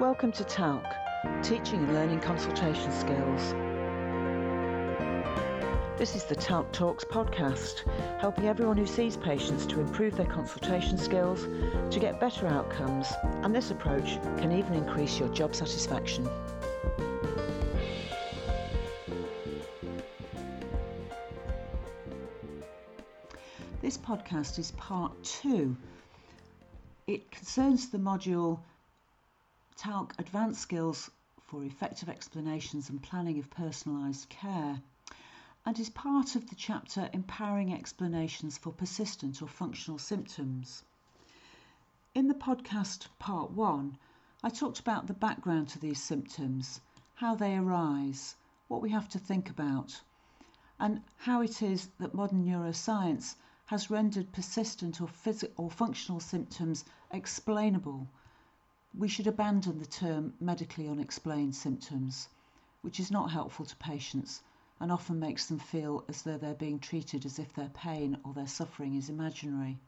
Welcome to TALC, Teaching and Learning Consultation Skills. This is the TALC Talks podcast, helping everyone who sees patients to improve their consultation skills, to get better outcomes, and this approach can even increase your job satisfaction. This podcast is part two. It concerns the module TALC Advanced Skills for Effective Explanations and Planning of Personalised Care and is part of the chapter Empowering Explanations for Persistent or Functional Symptoms. In the podcast part one, I talked about the background to these symptoms, how they arise, what we have to think about, and how it is that modern neuroscience has rendered persistent or, phys- or functional symptoms explainable we should abandon the term medically unexplained symptoms, which is not helpful to patients and often makes them feel as though they're being treated as if their pain or their suffering is imaginary.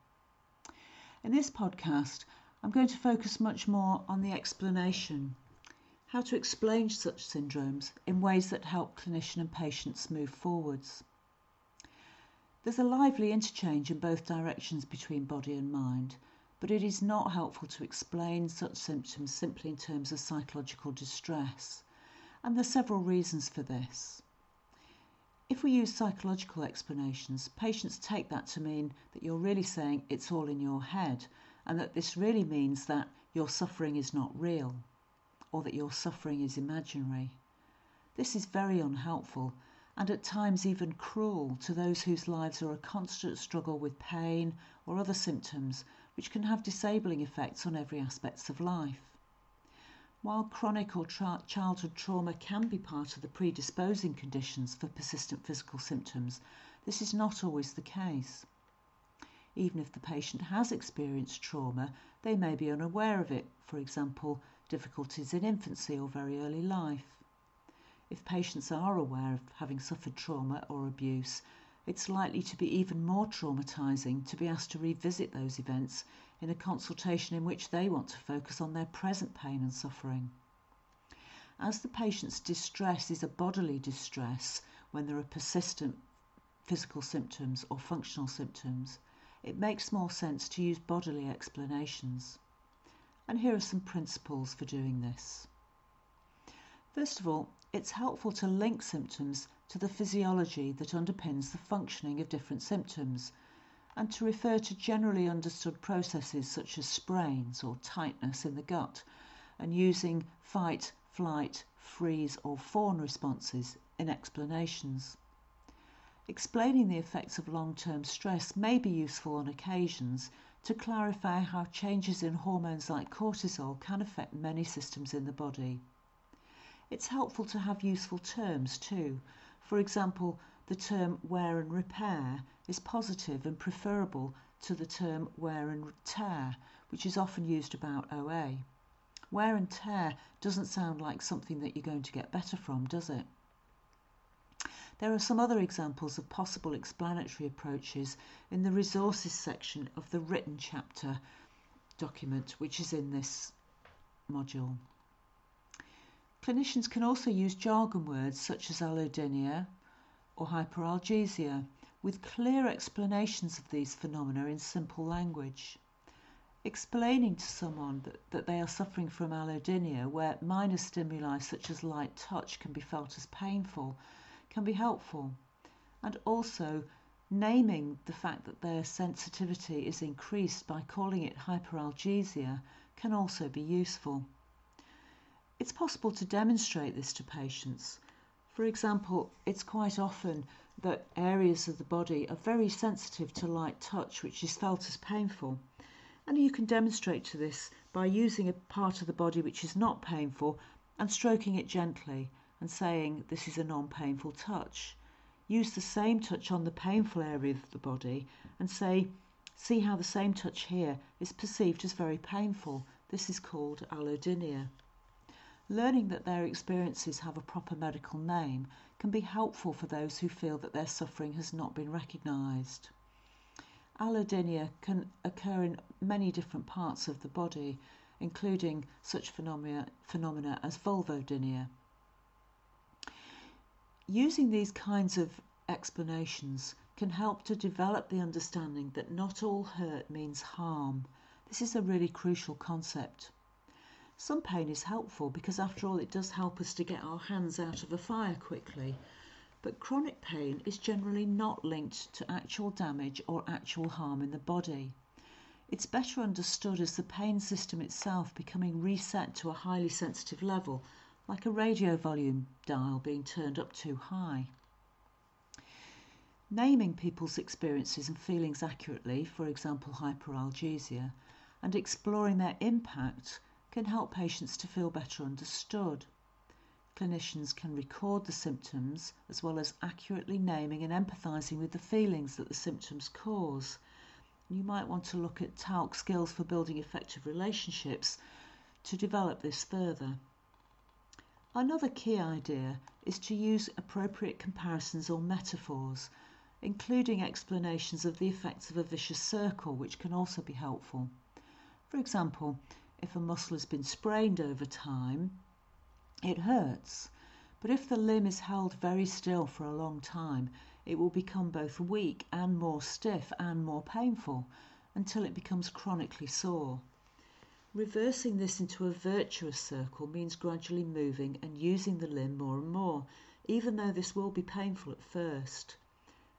In this podcast, I'm going to focus much more on the explanation, how to explain such syndromes in ways that help clinician and patients move forwards. There's a lively interchange in both directions between body and mind, but it is not helpful to explain such symptoms simply in terms of psychological distress. And there are several reasons for this. If we use psychological explanations, patients take that to mean that you're really saying it's all in your head, and that this really means that your suffering is not real, or that your suffering is imaginary. This is very unhelpful and at times even cruel to those whose lives are a constant struggle with pain or other symptoms which can have disabling effects on every aspect of life. While chronic or tra- childhood trauma can be part of the predisposing conditions for persistent physical symptoms, this is not always the case. Even if the patient has experienced trauma, they may be unaware of it, for example, difficulties in infancy or very early life. If patients are aware of having suffered trauma or abuse, it's likely to be even more traumatizing to be asked to revisit those events in a consultation in which they want to focus on their present pain and suffering. As the patient's distress is a bodily distress when there are persistent physical symptoms or functional symptoms, it makes more sense to use bodily explanations. And here are some principles for doing this. First of all, it's helpful to link symptoms to the physiology that underpins the functioning of different symptoms and to refer to generally understood processes such as sprains or tightness in the gut and using fight, flight, freeze or fawn responses in explanations. Explaining the effects of long term stress may be useful on occasions to clarify how changes in hormones like cortisol can affect many systems in the body. It's helpful to have useful terms too. For example, the term wear and repair is positive and preferable to the term wear and tear, which is often used about OA. Wear and tear doesn't sound like something that you're going to get better from, does it? There are some other examples of possible explanatory approaches in the resources section of the written chapter document, which is in this module. Clinicians can also use jargon words such as allodynia or hyperalgesia with clear explanations of these phenomena in simple language. Explaining to someone that, that they are suffering from allodynia, where minor stimuli such as light touch can be felt as painful, can be helpful. And also, naming the fact that their sensitivity is increased by calling it hyperalgesia can also be useful. It's possible to demonstrate this to patients. For example, it's quite often that areas of the body are very sensitive to light touch, which is felt as painful. And you can demonstrate to this by using a part of the body which is not painful and stroking it gently and saying this is a non painful touch. Use the same touch on the painful area of the body and say, see how the same touch here is perceived as very painful. This is called allodynia. Learning that their experiences have a proper medical name can be helpful for those who feel that their suffering has not been recognised. Allodynia can occur in many different parts of the body. including such phenomena, phenomena as vulvodynia. Using these kinds of explanations can help to develop the understanding that not all hurt means harm. This is a really crucial concept. Some pain is helpful because, after all, it does help us to get our hands out of a fire quickly. But chronic pain is generally not linked to actual damage or actual harm in the body. It's better understood as the pain system itself becoming reset to a highly sensitive level, like a radio volume dial being turned up too high. Naming people's experiences and feelings accurately, for example hyperalgesia, and exploring their impact can help patients to feel better understood. Clinicians can record the symptoms as well as accurately naming and empathising with the feelings that the symptoms cause. You might want to look at talc skills for building effective relationships to develop this further. Another key idea is to use appropriate comparisons or metaphors, including explanations of the effects of a vicious circle, which can also be helpful. For example, if a muscle has been sprained over time, it hurts. But if the limb is held very still for a long time, it will become both weak and more stiff and more painful until it becomes chronically sore. Reversing this into a virtuous circle means gradually moving and using the limb more and more, even though this will be painful at first.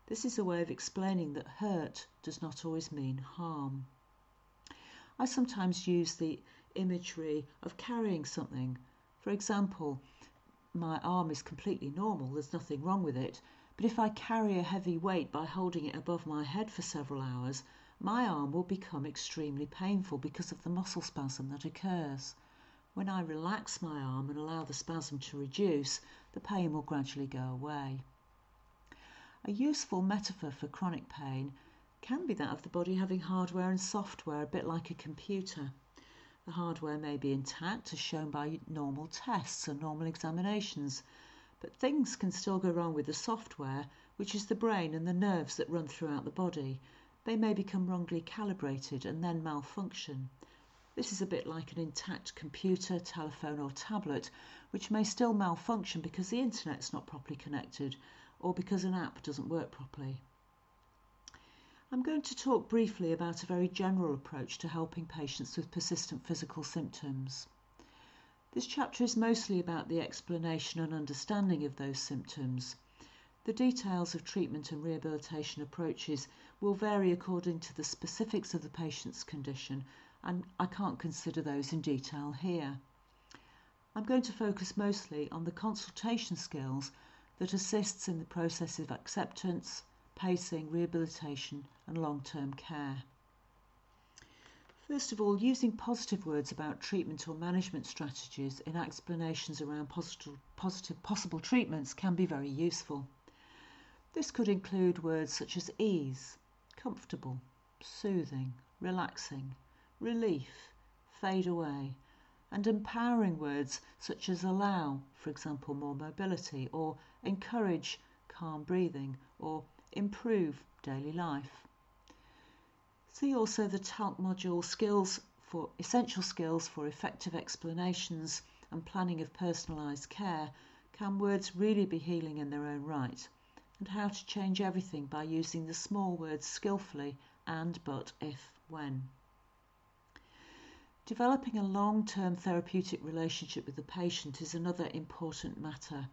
This is a way of explaining that hurt does not always mean harm. I sometimes use the imagery of carrying something. For example, my arm is completely normal, there's nothing wrong with it, but if I carry a heavy weight by holding it above my head for several hours, my arm will become extremely painful because of the muscle spasm that occurs. When I relax my arm and allow the spasm to reduce, the pain will gradually go away. A useful metaphor for chronic pain can be that of the body having hardware and software, a bit like a computer. The hardware may be intact as shown by normal tests and normal examinations, but things can still go wrong with the software, which is the brain and the nerves that run throughout the body. They may become wrongly calibrated and then malfunction. This is a bit like an intact computer, telephone, or tablet, which may still malfunction because the internet's not properly connected or because an app doesn't work properly. I'm going to talk briefly about a very general approach to helping patients with persistent physical symptoms. This chapter is mostly about the explanation and understanding of those symptoms. The details of treatment and rehabilitation approaches will vary according to the specifics of the patient's condition, and I can't consider those in detail here. I'm going to focus mostly on the consultation skills that assists in the process of acceptance, pacing, rehabilitation, and long term care. First of all, using positive words about treatment or management strategies in explanations around positive, positive possible treatments can be very useful. This could include words such as ease, comfortable, soothing, relaxing, relief, fade away, and empowering words such as allow, for example, more mobility, or encourage calm breathing, or improve daily life. See also the TALC module skills for essential skills for effective explanations and planning of personalised care. Can words really be healing in their own right? And how to change everything by using the small words skillfully and but if when. Developing a long term therapeutic relationship with the patient is another important matter.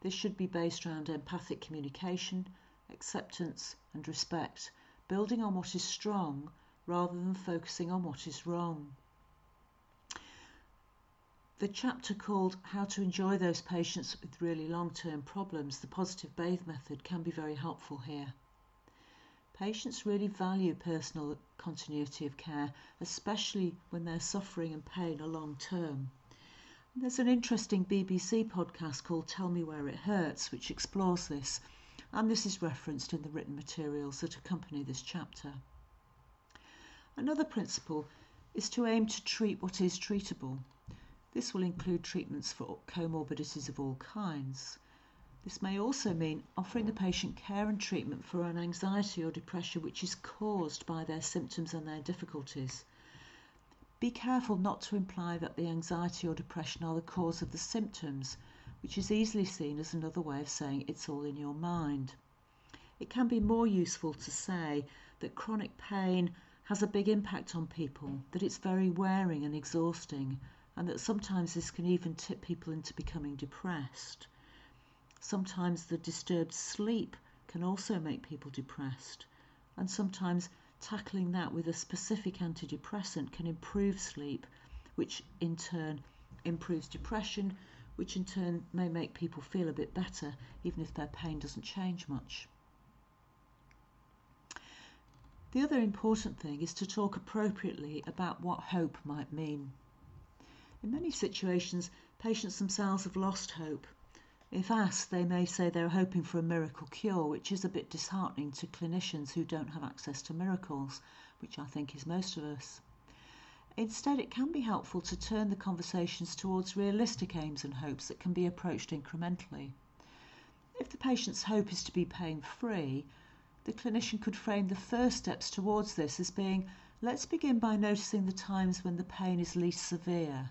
This should be based around empathic communication, acceptance, and respect, building on what is strong rather than focusing on what is wrong. The chapter called How to Enjoy Those Patients with Really Long Term Problems, the Positive Bathe Method, can be very helpful here. Patients really value personal continuity of care, especially when their suffering and pain are long term. There's an interesting BBC podcast called Tell Me Where It Hurts, which explores this and this is referenced in the written materials that accompany this chapter. Another principle is to aim to treat what is treatable. This will include treatments for comorbidities of all kinds. This may also mean offering the patient care and treatment for an anxiety or depression which is caused by their symptoms and their difficulties. be careful not to imply that the anxiety or depression are the cause of the symptoms, which is easily seen as another way of saying it's all in your mind. It can be more useful to say that chronic pain has a big impact on people, that it's very wearing and exhausting, and that sometimes this can even tip people into becoming depressed. Sometimes the disturbed sleep can also make people depressed, and sometimes tackling that with a specific antidepressant can improve sleep, which in turn improves depression, which in turn may make people feel a bit better, even if their pain doesn't change much. The other important thing is to talk appropriately about what hope might mean. In many situations, patients themselves have lost hope if asked, they may say they're hoping for a miracle cure, which is a bit disheartening to clinicians who don't have access to miracles, which I think is most of us. Instead, it can be helpful to turn the conversations towards realistic aims and hopes that can be approached incrementally. If the patient's hope is to be pain free, the clinician could frame the first steps towards this as being let's begin by noticing the times when the pain is least severe,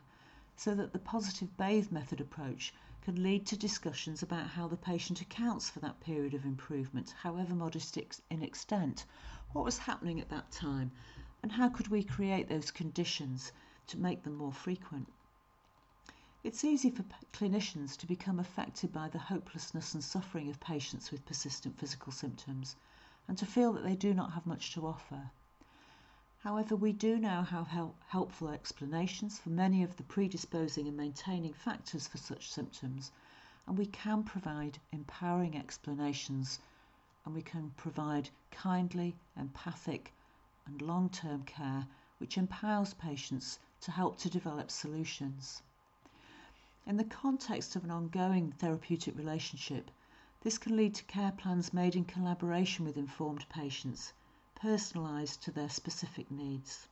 so that the positive bathe method approach can lead to discussions about how the patient accounts for that period of improvement, however modest in extent, what was happening at that time, and how could we create those conditions to make them more frequent. It's easy for clinicians to become affected by the hopelessness and suffering of patients with persistent physical symptoms and to feel that they do not have much to offer. However, we do now have help, helpful explanations for many of the predisposing and maintaining factors for such symptoms, and we can provide empowering explanations and we can provide kindly, empathic, and long term care which empowers patients to help to develop solutions. In the context of an ongoing therapeutic relationship, this can lead to care plans made in collaboration with informed patients personalised to their specific needs.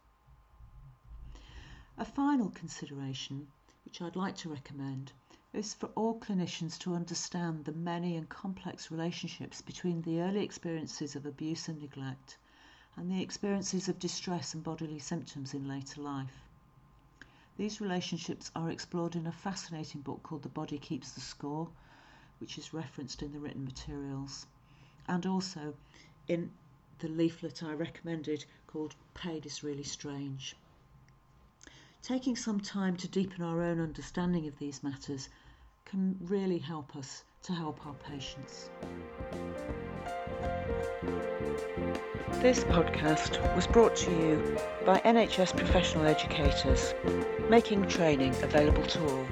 A final consideration, which I'd like to recommend, is for all clinicians to understand the many and complex relationships between the early experiences of abuse and neglect and the experiences of distress and bodily symptoms in later life. These relationships are explored in a fascinating book called The Body Keeps the Score, which is referenced in the written materials, and also in the leaflet I recommended called Pain is Really Strange. Taking some time to deepen our own understanding of these matters can really help us to help our patients. This podcast was brought to you by NHS professional educators, making training available to all.